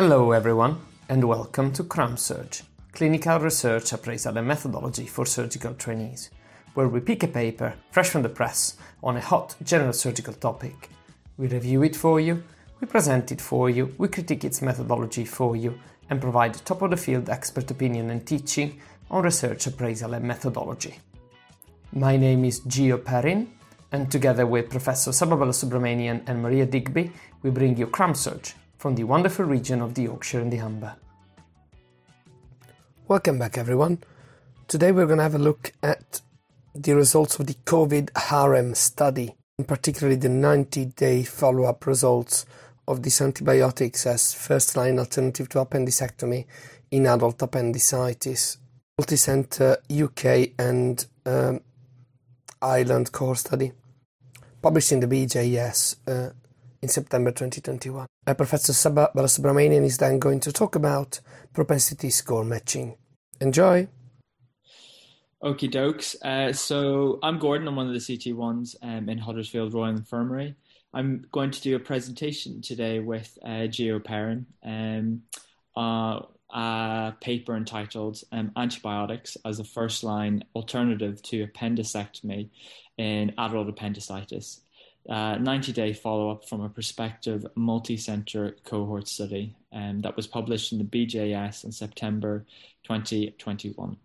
Hello, everyone, and welcome to CRAMSurg, Clinical Research Appraisal and Methodology for Surgical Trainees, where we pick a paper fresh from the press on a hot general surgical topic. We review it for you, we present it for you, we critique its methodology for you, and provide top of the field expert opinion and teaching on research appraisal and methodology. My name is Gio Perrin, and together with Professor Saba Balasubramanian and Maria Digby, we bring you CRAMSurg from the wonderful region of the Yorkshire and the Humber. Welcome back, everyone. Today we're going to have a look at the results of the COVID harem study, and particularly the 90 day follow up results of these antibiotics as first line alternative to appendicectomy in adult appendicitis. Multicenter UK and um, Ireland core study, published in the BJS uh, in September 2021. Uh, Professor Saba Balasubramanian is then going to talk about propensity score matching. Enjoy! Okie dokes. Uh, so I'm Gordon. I'm one of the CT1s um, in Huddersfield Royal Infirmary. I'm going to do a presentation today with uh, Gio Perrin, um, uh, a paper entitled um, Antibiotics as a First Line Alternative to Appendicectomy in Adult Appendicitis. Uh, 90 day follow up from a prospective multi center cohort study um, that was published in the BJS in September 2021.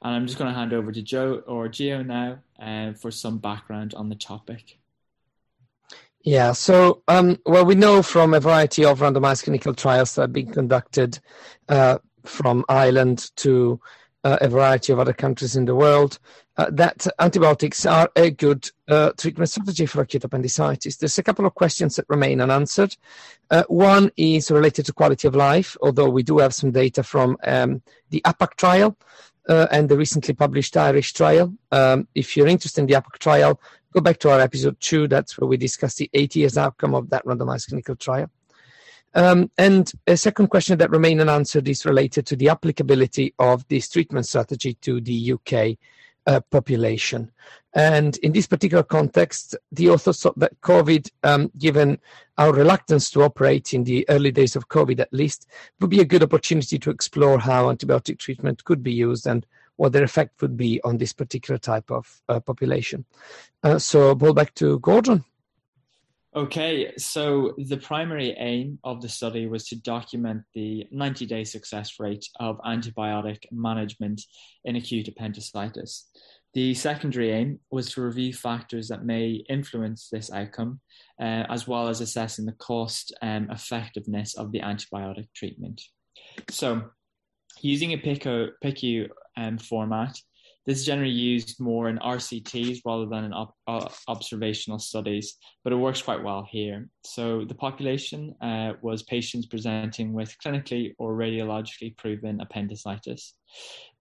And I'm just going to hand over to Joe or Gio now uh, for some background on the topic. Yeah, so um, well, we know from a variety of randomized clinical trials that have been conducted uh, from Ireland to uh, a variety of other countries in the world uh, that antibiotics are a good uh, treatment strategy for acute appendicitis. There's a couple of questions that remain unanswered. Uh, one is related to quality of life, although we do have some data from um, the APPAC trial uh, and the recently published Irish trial. Um, if you're interested in the APPAC trial, go back to our episode two. That's where we discuss the eight years outcome of that randomized clinical trial. Um, and a second question that remains unanswered is related to the applicability of this treatment strategy to the UK uh, population. And in this particular context, the authors thought that COVID, um, given our reluctance to operate in the early days of COVID at least, would be a good opportunity to explore how antibiotic treatment could be used and what their effect would be on this particular type of uh, population. Uh, so, ball back to Gordon. Okay, so the primary aim of the study was to document the 90 day success rate of antibiotic management in acute appendicitis. The secondary aim was to review factors that may influence this outcome, uh, as well as assessing the cost and effectiveness of the antibiotic treatment. So, using a PICO um, format, this is generally used more in RCTs rather than in op- uh, observational studies, but it works quite well here. So the population uh, was patients presenting with clinically or radiologically proven appendicitis.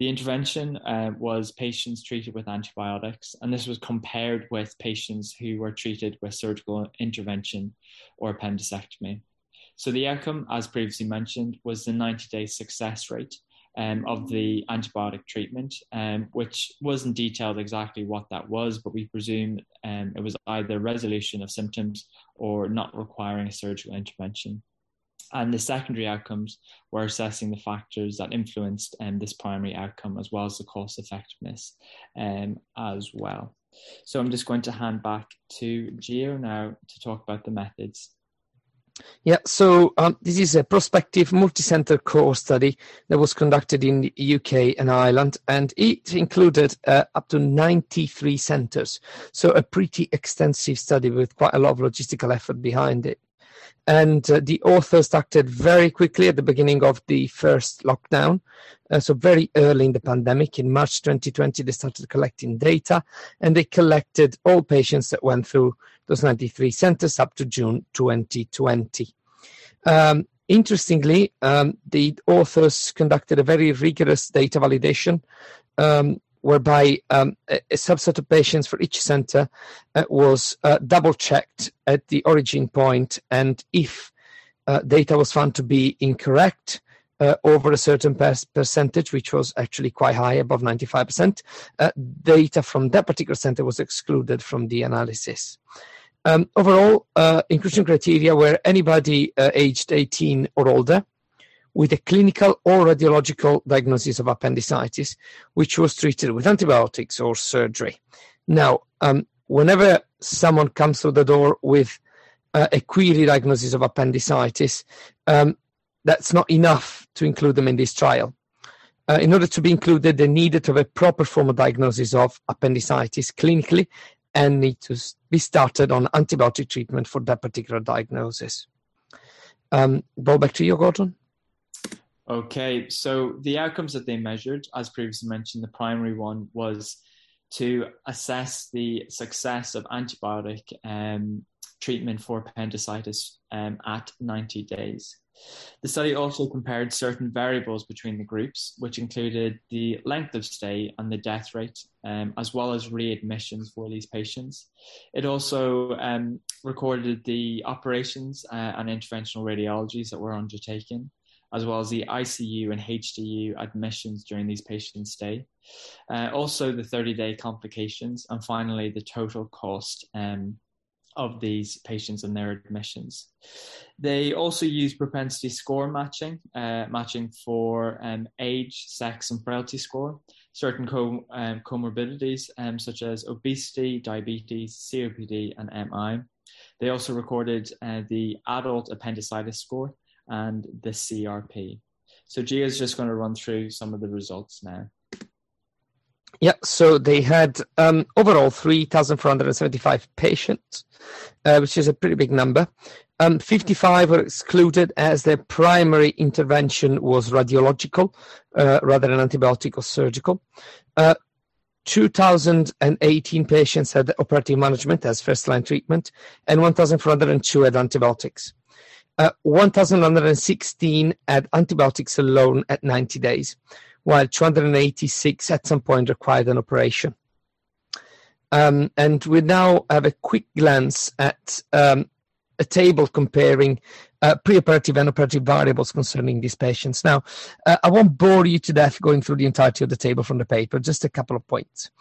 The intervention uh, was patients treated with antibiotics, and this was compared with patients who were treated with surgical intervention or appendicectomy. So the outcome, as previously mentioned, was the 90 day success rate um, of the antibiotic treatment, um, which wasn't detailed exactly what that was, but we presume um, it was either resolution of symptoms or not requiring a surgical intervention. And the secondary outcomes were assessing the factors that influenced um, this primary outcome as well as the cost effectiveness um, as well. So I'm just going to hand back to Gio now to talk about the methods. Yeah, so um, this is a prospective multicenter core study that was conducted in the UK and Ireland, and it included uh, up to 93 centers. So a pretty extensive study with quite a lot of logistical effort behind it. And uh, the authors acted very quickly at the beginning of the first lockdown. Uh, so very early in the pandemic, in March 2020, they started collecting data, and they collected all patients that went through those 93 centers up to June 2020. Um, interestingly, um, the authors conducted a very rigorous data validation um, whereby um, a, subset of patients for each center uh, was uh, double checked at the origin point, and if uh, data was found to be incorrect, uh, over a certain per- percentage, which was actually quite high, above 95%, uh, data from that particular center was excluded from the analysis. Um, overall, uh, inclusion criteria were anybody uh, aged 18 or older, with a clinical or radiological diagnosis of appendicitis, which was treated with antibiotics or surgery. Now, um, whenever someone comes through the door with uh, a query diagnosis of appendicitis, um, that's not enough to include them in this trial. Uh, in order to be included, they needed to have a proper formal diagnosis of appendicitis clinically and need to be started on antibiotic treatment for that particular diagnosis. Um, ball back to you, Gordon. Okay, so the outcomes that they measured, as previously mentioned, the primary one was to assess the success of antibiotic um, treatment for appendicitis um, at 90 days. The study also compared certain variables between the groups, which included the length of stay and the death rate, um, as well as readmissions for these patients. It also um, recorded the operations uh, and interventional radiologies that were undertaken, as well as the ICU and HDU admissions during these patients' stay. Uh, also, the 30 day complications, and finally, the total cost um, of these patients and their admissions. They also use propensity score matching, uh, matching for um, age, sex, and frailty score, certain co- um, comorbidities um, such as obesity, diabetes, COPD, and MI. They also recorded uh, the adult appendicitis score and the CRP. So Gio is just going to run through some of the results now. Yeah, so they had um, overall 3,475 patients, uh, which is a pretty big number. Um, 55 were excluded as their primary intervention was radiological uh, rather than antibiotic or surgical. Uh, 2,018 patients had operative management as first line treatment, and 1,402 had antibiotics. Uh, 1,116 had antibiotics alone at 90 days while 286 at some point required an operation. Um, and we now have a quick glance at um, a table comparing uh, preoperative and operative variables concerning these patients. Now, uh, I won't bore you to death going through the entirety of the table from the paper, just a couple of points.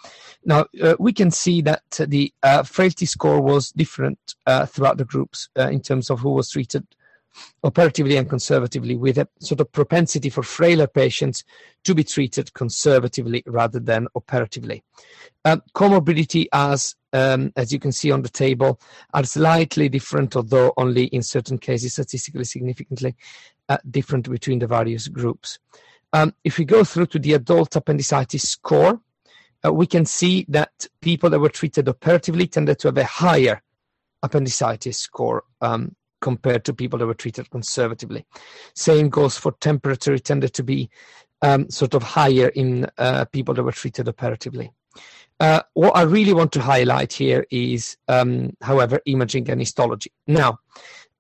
Now, uh, we can see that the uh, frailty score was different uh, throughout the groups uh, in terms of who was treated operatively and conservatively with a sort of propensity for frailer patients to be treated conservatively rather than operatively. Uh, comorbidity, as um, as you can see on the table, are slightly different, although only in certain cases statistically significantly uh, different between the various groups. Um, if we go through to the adult appendicitis score, uh, we can see that people that were treated operatively tended to have a higher appendicitis score um, compared to people that were treated conservatively. Same goes for temperature, it tended to be um, sort of higher in uh, people that were treated operatively. Uh, what I really want to highlight here is, um, however, imaging and histology. Now,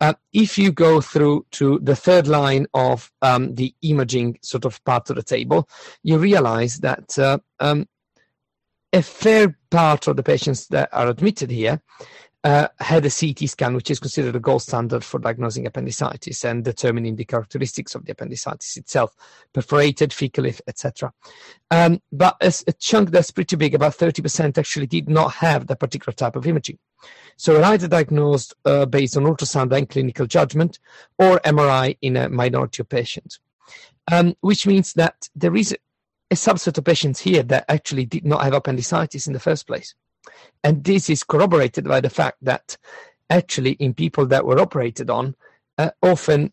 uh, if you go through to the third line of um, the imaging sort of part of the table, you realize that uh, um, a fair part of the patients that are admitted here uh, had a CT scan, which is considered a gold standard for diagnosing appendicitis and determining the characteristics of the appendicitis itself, perforated, fecal, etc. Um, but as a, chunk that's pretty big, about 30%, actually did not have that particular type of imaging. So either diagnosed uh, based on ultrasound and clinical judgment or MRI in a minority of patients, um, which means that there is a subset of patients here that actually did not have appendicitis in the first place. And this is corroborated by the fact that actually in people that were operated on, uh, often,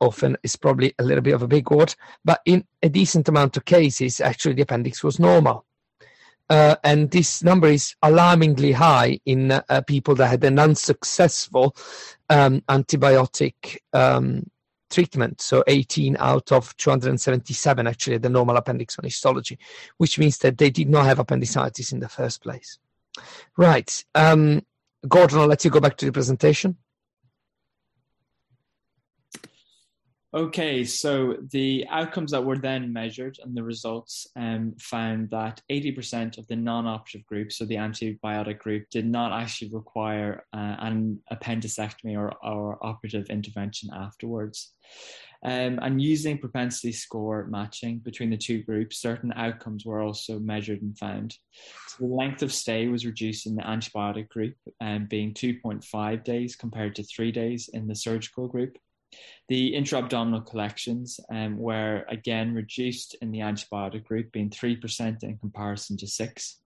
often is probably a little bit of a big word, but in a decent amount of cases, actually the appendix was normal. Uh, and this number is alarmingly high in uh, people that had an unsuccessful um, antibiotic um, treatment. So 18 out of 277 actually had the normal appendix on histology, which means that they did not have appendicitis in the first place. Right. Um, Gordon, I'll let you go back to the presentation. Okay, so the outcomes that were then measured and the results um, found that 80% of the non operative group, so the antibiotic group, did not actually require uh, an appendicectomy or, or operative intervention afterwards. Um, and using propensity score matching between the two groups, certain outcomes were also measured and found. So the length of stay was reduced in the antibiotic group, um, being 2.5 days compared to three days in the surgical group. The intra-abdominal collections um, were again reduced in the antibiotic group, being 3% in comparison to 6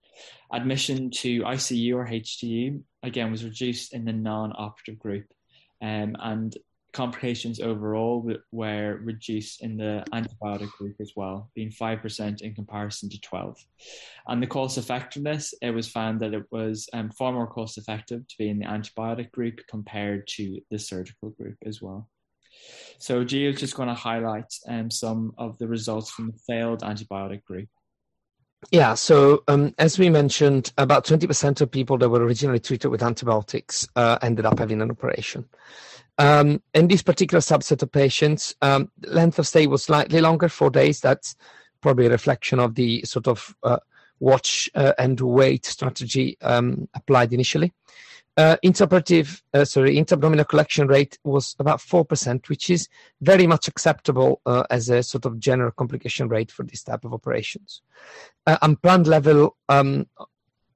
Admission to ICU or HDU again was reduced in the non-operative group, um, and complications overall were reduced in the antibiotic group as well, being 5% in comparison to 12. And the cost effectiveness, it was found that it was um, far more cost effective to be in the antibiotic group compared to the surgical group as well. So Gio is just going to highlight um, some of the results from the failed antibiotic group. Yeah, so um, as we mentioned, about 20% of people that were originally treated with antibiotics uh, ended up having an operation. Um, in this particular subset of patients, um, length of stay was slightly longer, four days. That's probably a reflection of the sort of uh, watch uh, and wait strategy um, applied initially. Uh, intraoperative, uh, sorry, intra-abdominal collection rate was about 4%, which is very much acceptable uh, as a sort of general complication rate for this type of operations. Uh, unplanned level um,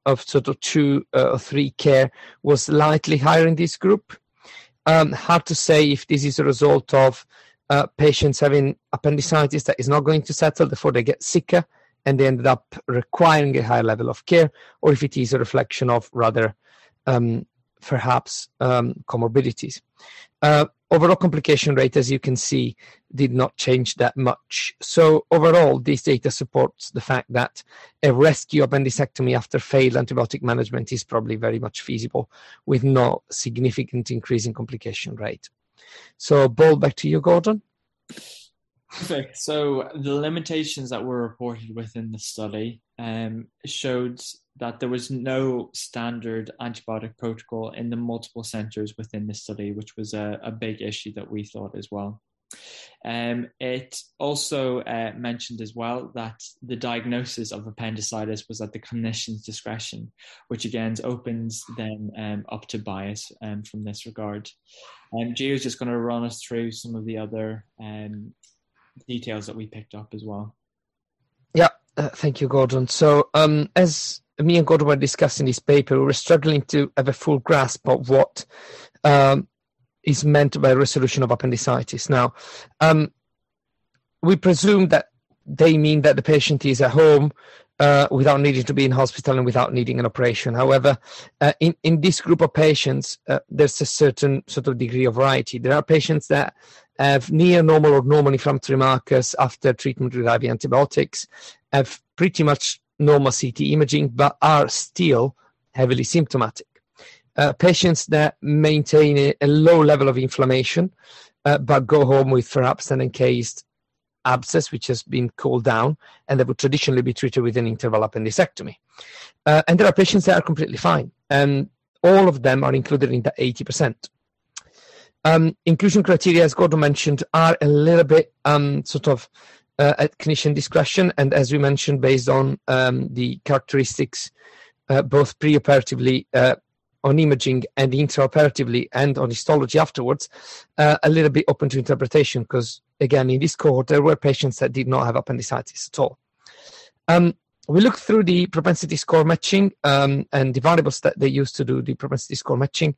of sort of two uh, or three care was slightly higher in this group. Um, hard to say if this is a result of uh, patients having appendicitis that is not going to settle before they get sicker and they ended up requiring a higher level of care, or if it is a reflection of rather um, perhaps um, comorbidities. Uh, overall complication rate, as you can see, did not change that much. So overall, this data supports the fact that a rescue appendicectomy after failed antibiotic management is probably very much feasible with no significant increase in complication rate. So, ball back to you, Gordon. Perfect. So the limitations that were reported within the study um, showed that there was no standard antibiotic protocol in the multiple centers within the study, which was a, a big issue that we thought as well. Um, it also uh, mentioned as well that the diagnosis of appendicitis was at the clinician's discretion, which again opens them um, up to bias um, from this regard. Um, is just going to run us through some of the other um, details that we picked up as well. Yeah, uh, thank you, Gordon. So, um, as me and Gordon were discussing this paper, we were struggling to have a full grasp of what um, is meant by resolution of appendicitis. Now, um, we presume that they mean that the patient is at home uh, without needing to be in hospital and without needing an operation. However, uh, in, in this group of patients, uh, there's a certain sort of degree of variety. There are patients that have near normal or normal inflammatory markers after treatment with IV antibiotics, have pretty much normal CT imaging, but are still heavily symptomatic. Uh, patients that maintain a, a, low level of inflammation, uh, but go home with perhaps an encased abscess which has been cooled down, and that would traditionally be treated with an interval appendicectomy. Uh, and there are patients that are completely fine, and all of them are included in the 80%. Um, inclusion criteria, as Gordon mentioned, are a little bit um, sort of uh, at clinician discretion, and as we mentioned, based on um, the characteristics, uh, both preoperatively uh, on imaging and intraoperatively and on histology afterwards, uh, a little bit open to interpretation because, again, in this cohort, there were patients that did not have appendicitis at all. Um, we looked through the propensity score matching um, and the variables that they used to do the propensity score matching.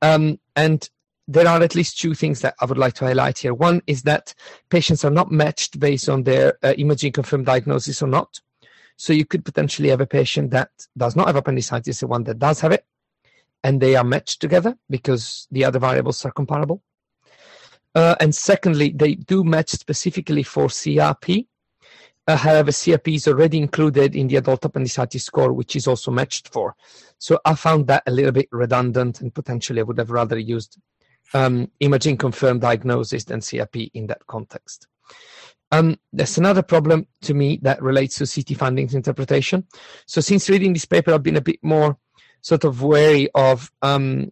Um, and there are at least two things that I would like to highlight here. One is that patients are not matched based on their uh, imaging confirmed diagnosis or not. So you could potentially have a patient that does not have appendicitis and one that does have it, and they are matched together because the other variables are comparable. Uh, and secondly, they do match specifically for CRP. Uh, however, CRP is already included in the adult appendicitis score, which is also matched for. So I found that a little bit redundant, and potentially I would have rather used um, imaging confirmed diagnosis than CRP in that context. Um, there's another problem to me that relates to CT findings interpretation. So since reading this paper, I've been a bit more sort of wary of um,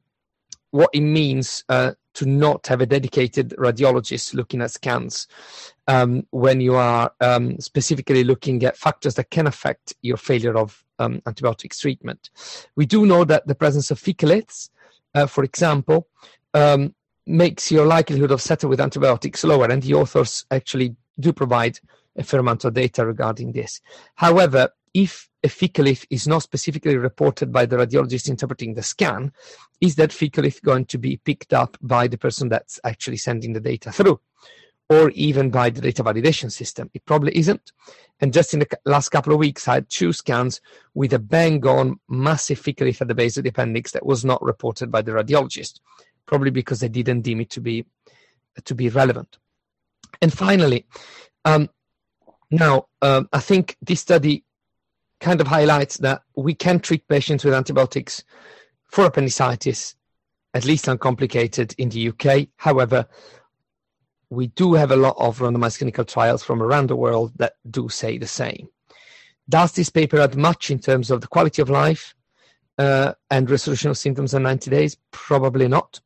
what it means uh, to not have a dedicated radiologist looking at scans um, when you are um, specifically looking at factors that can affect your failure of um, antibiotics treatment. We do know that the presence of fecaliths, uh, for example, um, makes your likelihood of settle with antibiotics lower, and the authors actually do provide a fair amount of data regarding this. However, if a fecalith is not specifically reported by the radiologist interpreting the scan, is that fecalith going to be picked up by the person that's actually sending the data through? Or even by the data validation system. It probably isn't. And just in the last couple of weeks, I had two scans with a bang on massive fecalith at the base of the appendix that was not reported by the radiologist, probably because they didn't deem it to be, to be relevant. And finally, um, now, um, I think this study kind of highlights that we can treat patients with antibiotics for appendicitis, at least uncomplicated in the UK. However, we do have a lot of randomized clinical trials from around the world that do say the same. Does this paper add much in terms of the quality of life uh, and resolution of symptoms in 90 days? Probably not.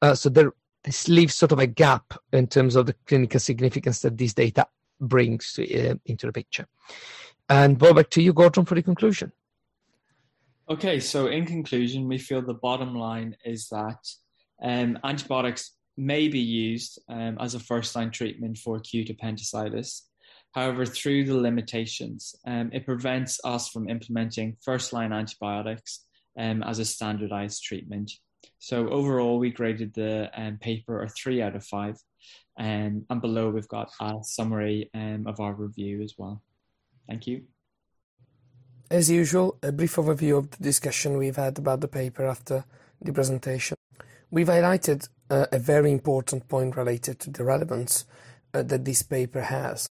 Uh, so there, this leaves sort of a gap in terms of the clinical significance that this data brings uh, into the picture. And Bo, back to you, Gordon, for the conclusion. Okay, so in conclusion, we feel the bottom line is that um, antibiotics may be used um, as a first line treatment for acute appendicitis. However, through the limitations, um, it prevents us from implementing first line antibiotics um, as a standardized treatment. So, overall, we graded the um, paper a three out of five. Um, and below, we've got a summary um, of our review as well. Thank you. As usual, a brief overview of the discussion we've had about the paper after the presentation. We've highlighted uh, a very important point related to the relevance uh, that this paper has.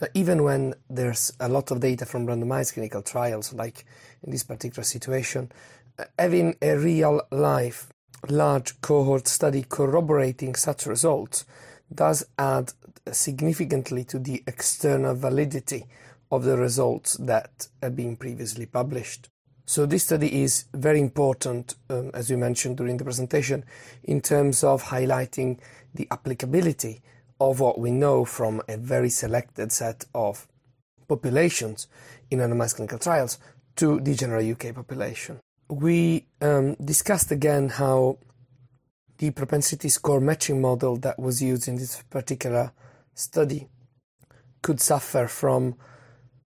Uh, even when there's a lot of data from randomized clinical trials, like in this particular situation, uh, having a real life large cohort study corroborating such results does add significantly to the external validity of the results that have been previously published. So this study is very important, um, as we mentioned during the presentation, in terms of highlighting the applicability of what we know from a very selected set of populations in randomized clinical trials to the general UK population. We um, discussed again how the propensity score matching model that was used in this particular study could suffer from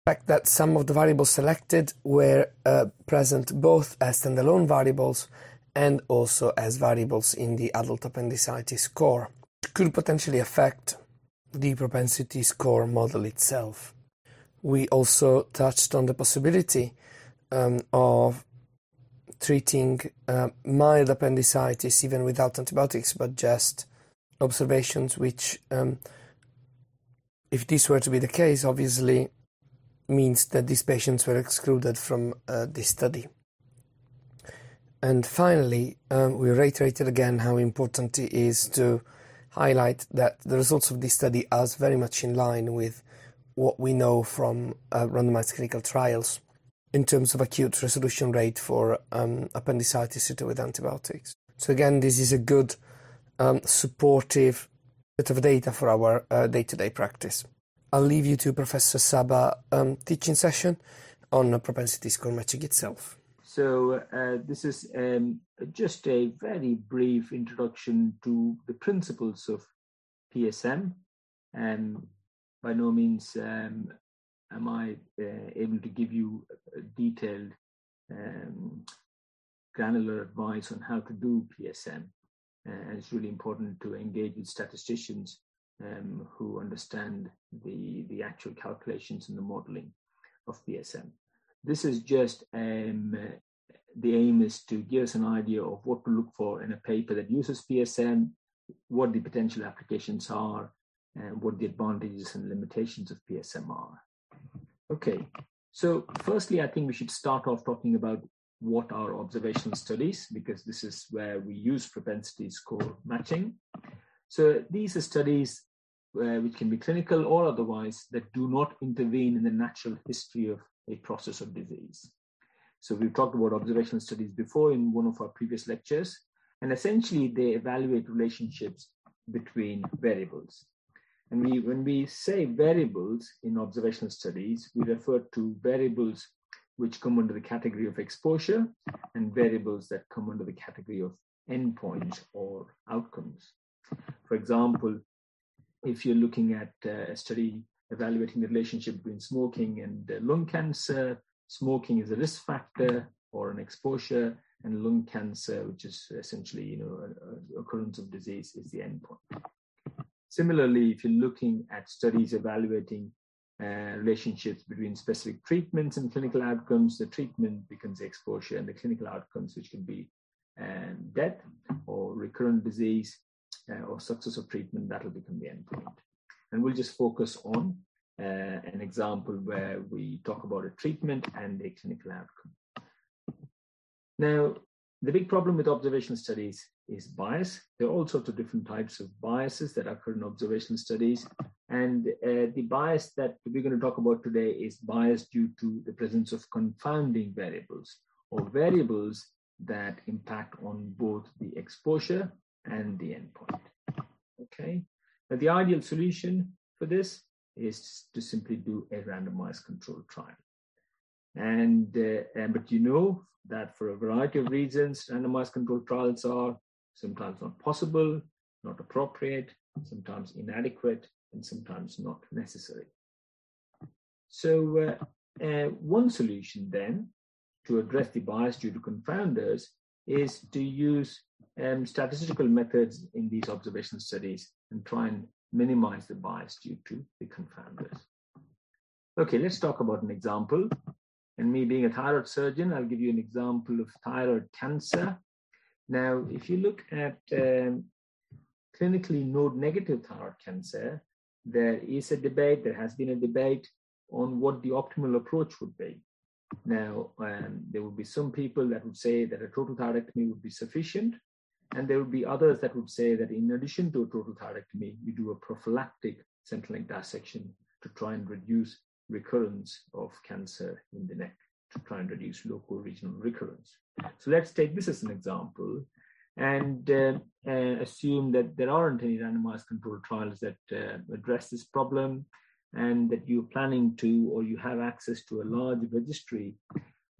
fact that some of the variables selected were uh, present both as standalone variables and also as variables in the adult appendicitis score, which could potentially affect the propensity score model itself. We also touched on the possibility um, of treating uh, mild appendicitis even without antibiotics, but just observations, which, um, if this were to be the case, obviously means that these patients were excluded from uh, this study. And finally, um, we reiterated again how important it is to highlight that the results of this study are very much in line with what we know from uh, randomized clinical trials in terms of acute resolution rate for um, appendicitis treated with antibiotics. So again, this is a good um, supportive bit of data for our uh, day-to-day practice. I'll leave you to Professor Saba um, teaching session on propensity score matching itself. So uh, this is um, just a very brief introduction to the principles of PSM. And by no means um, am I uh, able to give you detailed um, granular advice on how to do PSM. Uh, and it's really important to engage with statisticians um, who understand the, the actual calculations and the modeling of PSM. This is just um, the aim is to give us an idea of what to look for in a paper that uses PSM, what the potential applications are, and what the advantages and limitations of PSM are. Okay, so firstly, I think we should start off talking about what are observational studies, because this is where we use propensity score matching. So these are studies uh, which can be clinical or otherwise that do not intervene in the natural history of a process of disease. So we've talked about observational studies before in one of our previous lectures, and essentially they evaluate relationships between variables. And we, when we say variables in observational studies, we refer to variables which come under the category of exposure and variables that come under the category of endpoints or outcomes. For example, if you're looking at uh, a study evaluating the relationship between smoking and uh, lung cancer. Smoking is a risk factor or an exposure, and lung cancer, which is essentially, you know, occurrence of disease, is the endpoint. Similarly, if you're looking at studies evaluating uh, relationships between specific treatments and clinical outcomes, the treatment becomes the exposure, and the clinical outcomes, which can be um, death or recurrent disease or success of treatment, that will become the endpoint. And we'll just focus on uh, an example where we talk about a treatment and a clinical outcome. Now, the big problem with observational studies is bias. There are all sorts of different types of biases that occur in observational studies. And uh, the bias that we're going to talk about today is bias due to the presence of confounding variables or variables that impact on both the exposure and the endpoint. Okay. Now, the ideal solution for this is to simply do a randomized controlled trial. And, uh, and but you know that for a variety of reasons, randomized controlled trials are sometimes not possible, not appropriate, sometimes inadequate, and sometimes not necessary. So, uh, uh, one solution then to address the bias due to confounders is to use um, statistical methods in these observation studies and try and minimize the bias due to the confounders. Okay, let's talk about an example. And me being a thyroid surgeon, I'll give you an example of thyroid cancer. Now, if you look at um, clinically node negative thyroid cancer, there is a debate, there has been a debate on what the optimal approach would be. Now, um, there would be some people that would say that a total thyroidectomy would be sufficient, and there would be others that would say that in addition to a total thyroidectomy, you do a prophylactic central neck dissection to try and reduce recurrence of cancer in the neck, to try and reduce local regional recurrence. So let's take this as an example and uh, uh, assume that there aren't any randomized controlled trials that uh, address this problem and that you're planning to or you have access to a large registry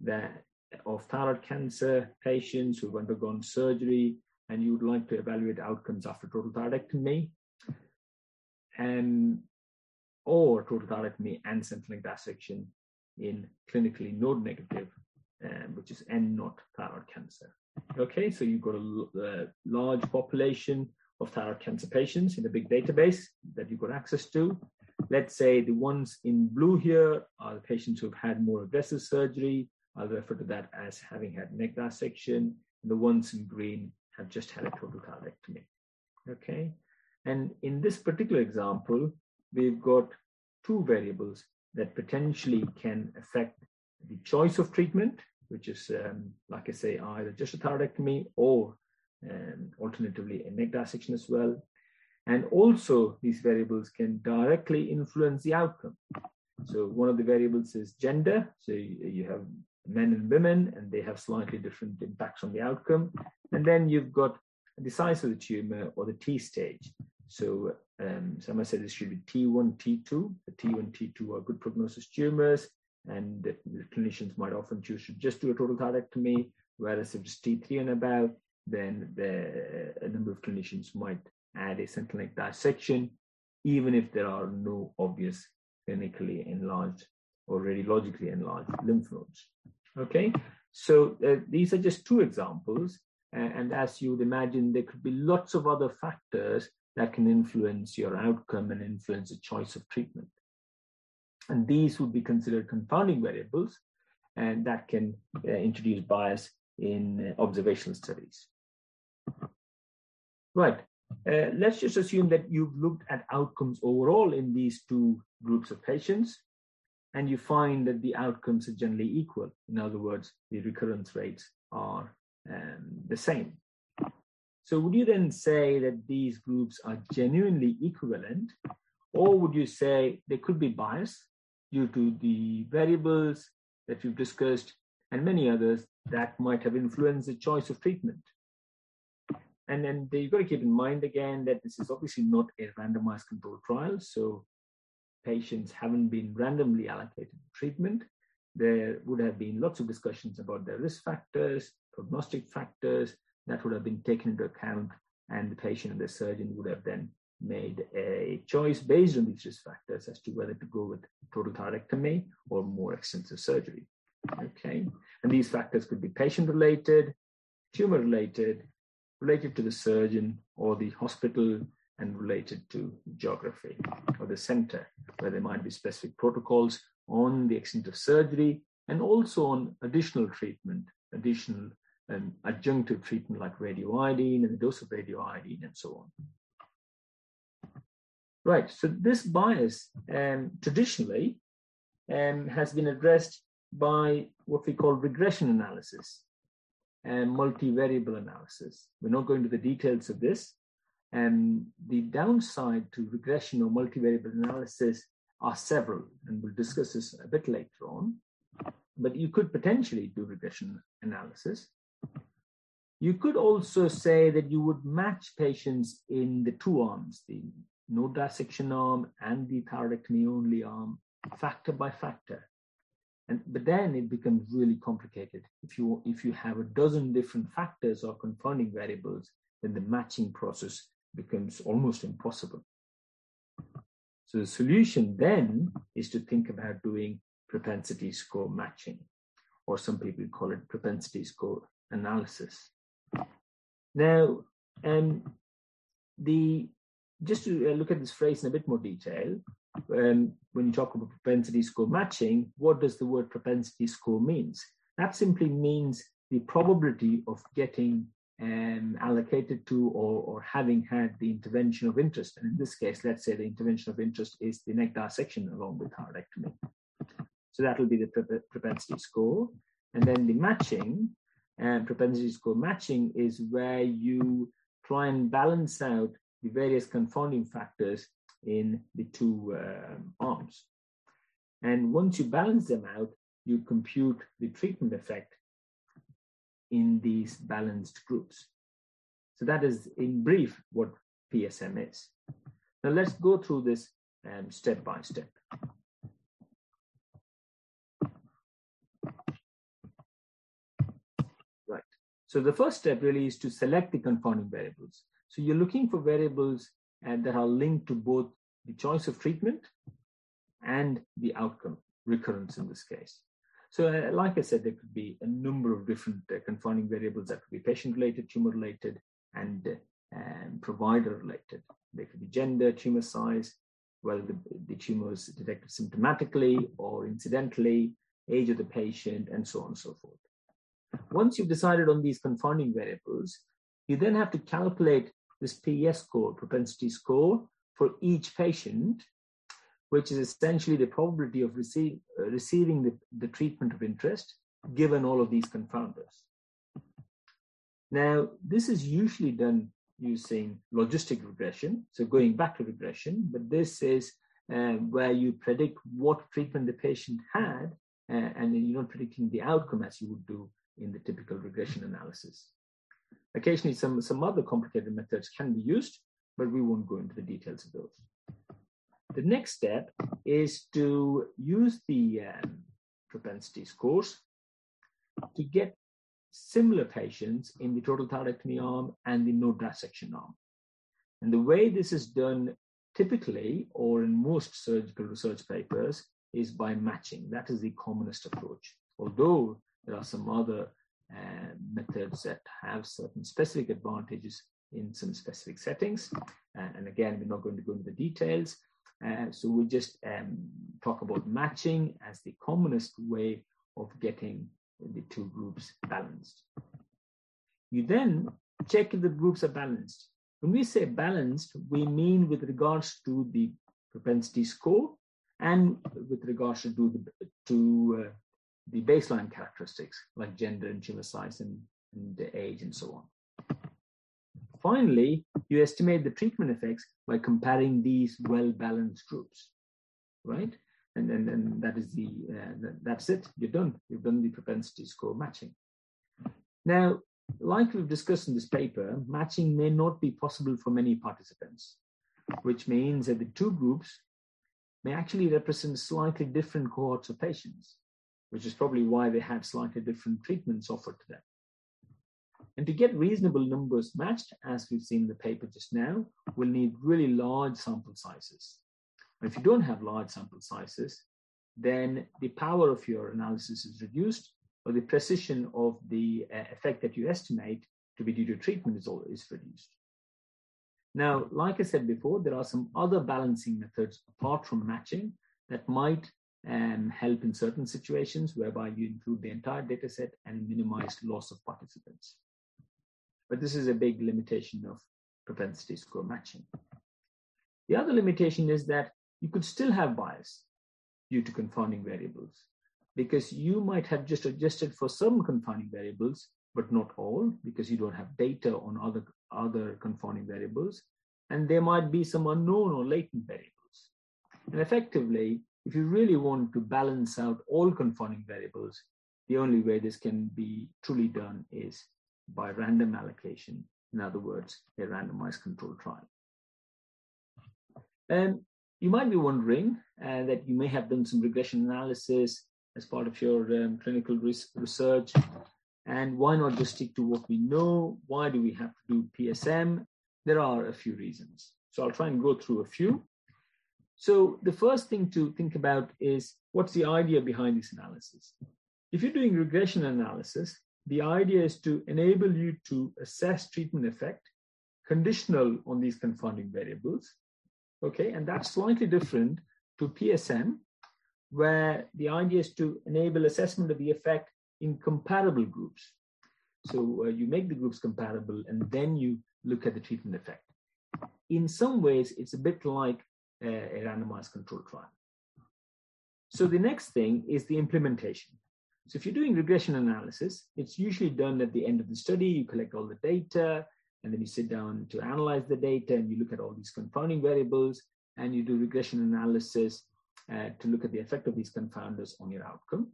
that of thyroid cancer patients who've undergone surgery and you would like to evaluate outcomes after total thyroidectomy and or total thyroidectomy and central dissection in clinically node negative, um, which is N not thyroid cancer. Okay, so you've got a, a large population of thyroid cancer patients in a big database that you've got access to. Let's say the ones in blue here are the patients who've had more aggressive surgery. I'll refer to that as having had neck dissection. The ones in green have just had a total thyroidectomy. Okay. And in this particular example, we've got two variables that potentially can affect the choice of treatment, which is, um, like I say, either just a thyroidectomy or um, alternatively a neck dissection as well. And also, these variables can directly influence the outcome. So, one of the variables is gender. So, you have men and women, and they have slightly different impacts on the outcome. And then you've got the size of the tumor or the T stage. So, um, some have said this should be T1, T2. The T1, T2 are good prognosis tumors, and the, the clinicians might often choose to just do a total thyroidectomy, whereas if it's T3 and above, then the, a number of clinicians might add a neck dissection, even if there are no obvious clinically enlarged or radiologically enlarged lymph nodes. Okay, so uh, these are just two examples. and as you would imagine, there could be lots of other factors that can influence your outcome and influence the choice of treatment. And these would be considered confounding variables, and that can uh, introduce bias in uh, observational studies. Right. Uh, let's just assume that you've looked at outcomes overall in these two groups of patients, and you find that the outcomes are generally equal. In other words, the recurrence rates are um, the same. So would you then say that these groups are genuinely equivalent, or would you say there could be bias due to the variables that we've discussed and many others that might have influenced the choice of treatment? And then you've got to keep in mind again that this is obviously not a randomized controlled trial. So patients haven't been randomly allocated treatment. There would have been lots of discussions about their risk factors, prognostic factors, that would have been taken into account and the patient and the surgeon would have then made a choice based on these risk factors as to whether to go with total thyroidectomy or more extensive surgery. Okay, and these factors could be patient related, tumor related, related to the surgeon or the hospital, and related to geography or the center, where there might be specific protocols on the extent of surgery and also on additional treatment, additional um, adjunctive treatment like radioiodine and the dose of radioiodine and so on. Right, so this bias um, traditionally um, has been addressed by what we call regression analysis and multivariable analysis. We're not going to the details of this. And the downside to regression or multivariable analysis are several, and we'll discuss this a bit later on. But you could potentially do regression analysis. You could also say that you would match patients in the two arms, the no dissection arm and the thyroidectomy only arm, factor by factor. And but then it becomes really complicated. If you if you have a dozen different factors or confounding variables, then the matching process becomes almost impossible. So the solution then is to think about doing propensity score matching, or some people call it propensity score analysis. Now, um, the just to uh, look at this phrase in a bit more detail, um, when you talk about propensity score matching, what does the word propensity score means? That simply means the probability of getting um, allocated to or, or having had the intervention of interest. And in this case, let's say the intervention of interest is the neck dissection along with thyroidectomy. So that will be the propensity score. And then the matching, and uh, propensity score matching is where you try and balance out the various confounding factors in the two um, arms. And once you balance them out, you compute the treatment effect in these balanced groups. So that is in brief what PSM is. Now let's go through this um, step by step. Right. So the first step really is to select the confounding variables. So you're looking for variables and that are linked to both the choice of treatment and the outcome, recurrence in this case. So, uh, like I said, there could be a number of different uh, confounding variables that could be patient related, tumor related, and um, provider related. They could be gender, tumor size, whether the, the tumor is detected symptomatically or incidentally, age of the patient, and so on and so forth. Once you've decided on these confounding variables, you then have to calculate this PES score, propensity score, for each patient, which is essentially the probability of receive, uh, receiving the, the treatment of interest given all of these confounders. Now, this is usually done using logistic regression, so going back to regression, but this is um, where you predict what treatment the patient had, uh, and you're not predicting the outcome as you would do in the typical regression analysis. Occasionally, some, some other complicated methods can be used, but we won't go into the details of those. The next step is to use the um, propensity scores to get similar patients in the total thyroidectomy arm and the no dissection arm. And the way this is done typically, or in most surgical research papers, is by matching. That is the commonest approach. Although there are some other uh, methods that have certain specific advantages in some specific settings. Uh, and again, we're not going to go into the details. Uh, so we just um, talk about matching as the commonest way of getting the two groups balanced. You then check if the groups are balanced. When we say balanced, we mean with regards to the propensity score and with regards to the, to uh, the baseline characteristics like gender and tumor size and, and age and so on. Finally, you estimate the treatment effects by comparing these well-balanced groups, right? And then that is the uh, that's it. You're done. You've done the propensity score matching. Now, like we've discussed in this paper, matching may not be possible for many participants, which means that the two groups may actually represent slightly different cohorts of patients, which is probably why they had slightly different treatments offered to them. And to get reasonable numbers matched, as we've seen in the paper just now, we'll need really large sample sizes. If you don't have large sample sizes, then the power of your analysis is reduced, or the precision of the uh, effect that you estimate to be due to treatment is, always reduced. Now, like I said before, there are some other balancing methods apart from matching that might um, help in certain situations whereby you include the entire data set and minimize loss of participants. But this is a big limitation of propensity score matching. The other limitation is that you could still have bias due to confounding variables because you might have just adjusted for some confounding variables, but not all because you don't have data on other, other confounding variables. And there might be some unknown or latent variables. And effectively, if you really want to balance out all confounding variables, the only way this can be truly done is by random allocation. In other words, a randomized control trial. And you might be wondering uh, that you may have done some regression analysis as part of your um, clinical res- research. And why not just stick to what we know? Why do we have to do PSM? There are a few reasons. So I'll try and go through a few. So the first thing to think about is what's the idea behind this analysis? If you're doing regression analysis, the idea is to enable you to assess treatment effect conditional on these confounding variables. Okay, and that's slightly different to PSM, where the idea is to enable assessment of the effect in comparable groups. So uh, you make the groups comparable and then you look at the treatment effect. In some ways, it's a bit like uh, a randomized control trial. So the next thing is the implementation. So if you're doing regression analysis, it's usually done at the end of the study. You collect all the data, and then you sit down to analyze the data, and you look at all these confounding variables, and you do regression analysis uh, to look at the effect of these confounders on your outcome.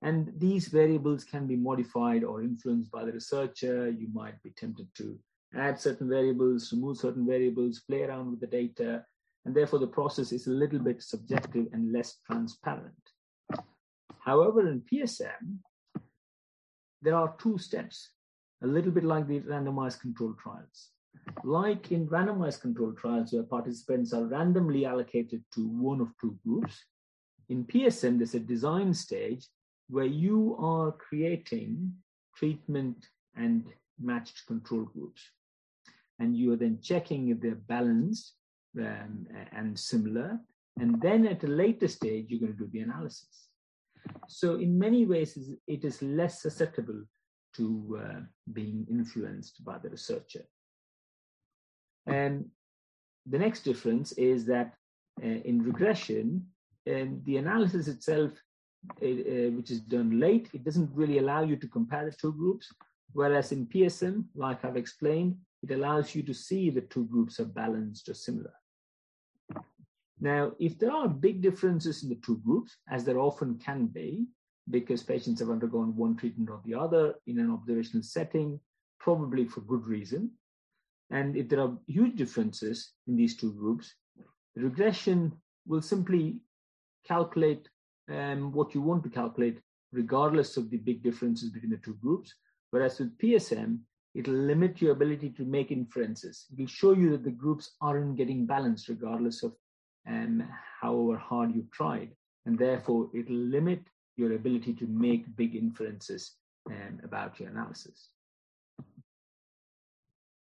And these variables can be modified or influenced by the researcher. You might be tempted to add certain variables, remove certain variables, play around with the data, and therefore the process is a little bit subjective and less transparent. However, in PSM, there are two steps, a little bit like the randomized control trials. Like in randomized control trials, where participants are randomly allocated to one of two groups, in PSM, there's a design stage where you are creating treatment and matched control groups. And you are then checking if they're balanced um, and similar. And then at a later stage, you're going to do the analysis. So, in many ways, it is less susceptible to uh, being influenced by the researcher. And the next difference is that uh, in regression, um, the analysis itself, uh, uh which is done late, it doesn't really allow you to compare the two groups. Whereas in PSM, like I've explained, it allows you to see the two groups are balanced or similar. Now, if there are big differences in the two groups, as there often can be, because patients have undergone one treatment or the other in an observational setting, probably for good reason, and if there are huge differences in these two groups, the regression will simply calculate um, what you want to calculate, regardless of the big differences between the two groups. Whereas with PSM, it'll limit your ability to make inferences. It will show you that the groups aren't getting balanced, regardless of um, however hard you've tried. And therefore, it'll limit your ability to make big inferences um, about your analysis.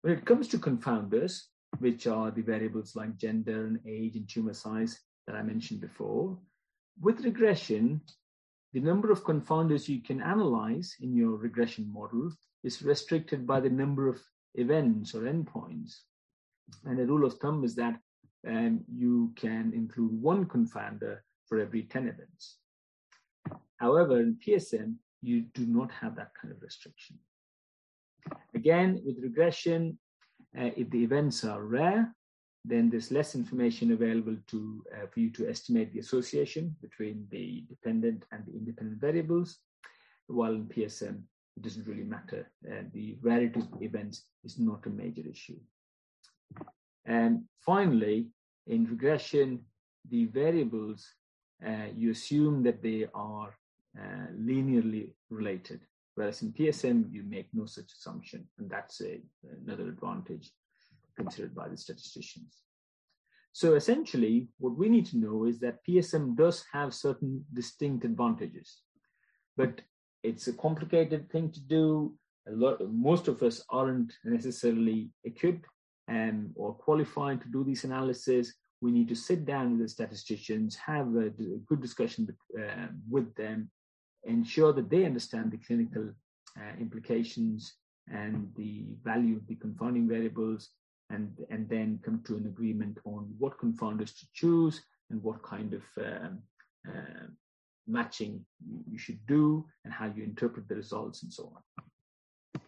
When it comes to confounders, which are the variables like gender and age and tumor size that I mentioned before, with regression, the number of confounders you can analyze in your regression model is restricted by the number of events or endpoints. And the rule of thumb is that um, you can include one confounder for every 10 events. However, in PSM, you do not have that kind of restriction. Again, with regression, uh, if the events are rare, then there's less information available to uh, for you to estimate the association between the dependent and the independent variables. While in PSM, it doesn't really matter. Uh, the rarity of events is not a major issue. And finally, in regression, the variables, uh, you assume that they are uh, linearly related. Whereas in PSM, you make no such assumption, and that's a, another advantage considered by the statisticians. So essentially, what we need to know is that PSM does have certain distinct advantages, but it's a complicated thing to do. Lot, most of us aren't necessarily equipped and or qualified to do these analysis. We need to sit down with the statisticians, have a, a good discussion with, uh, with them, ensure that they understand the clinical uh, implications and the value of the confounding variables, and, and then come to an agreement on what confounders to choose and what kind of um, uh, matching you should do and how you interpret the results and so on.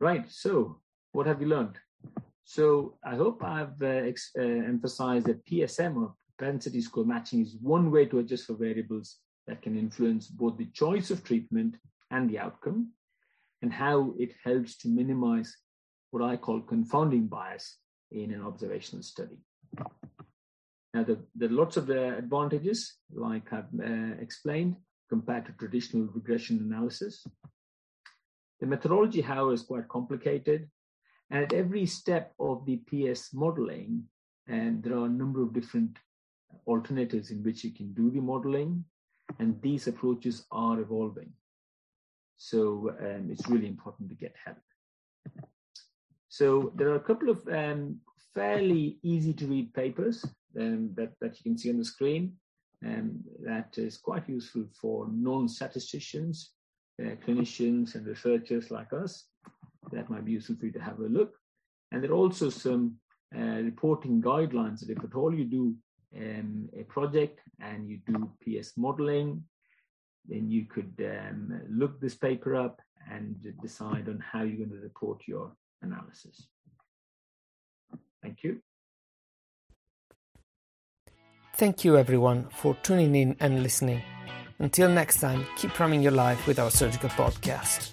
Right, so what have you learned? So I hope I've uh, ex- uh, emphasized that PSM or propensity score matching is one way to adjust for variables that can influence both the choice of treatment and the outcome, and how it helps to minimize what I call confounding bias in an observational study. Now, the, there are lots of uh, advantages, like I've uh, explained, compared to traditional regression analysis. The methodology, however, is quite complicated. And at every step of the PS modeling, and there are a number of different alternatives in which you can do the modeling, and these approaches are evolving. So um, it's really important to get help. So there are a couple of um, fairly easy to read papers um, that, that you can see on the screen. Um, that is quite useful for non-statisticians, uh, clinicians and researchers like us. That might be useful for you to have a look. And there are also some uh, reporting guidelines that if at all you do um, a project and you do PS modeling, then you could um, look this paper up and decide on how you're going to report your analysis. Thank you. Thank you, everyone, for tuning in and listening. Until next time, keep running your life with our surgical podcast.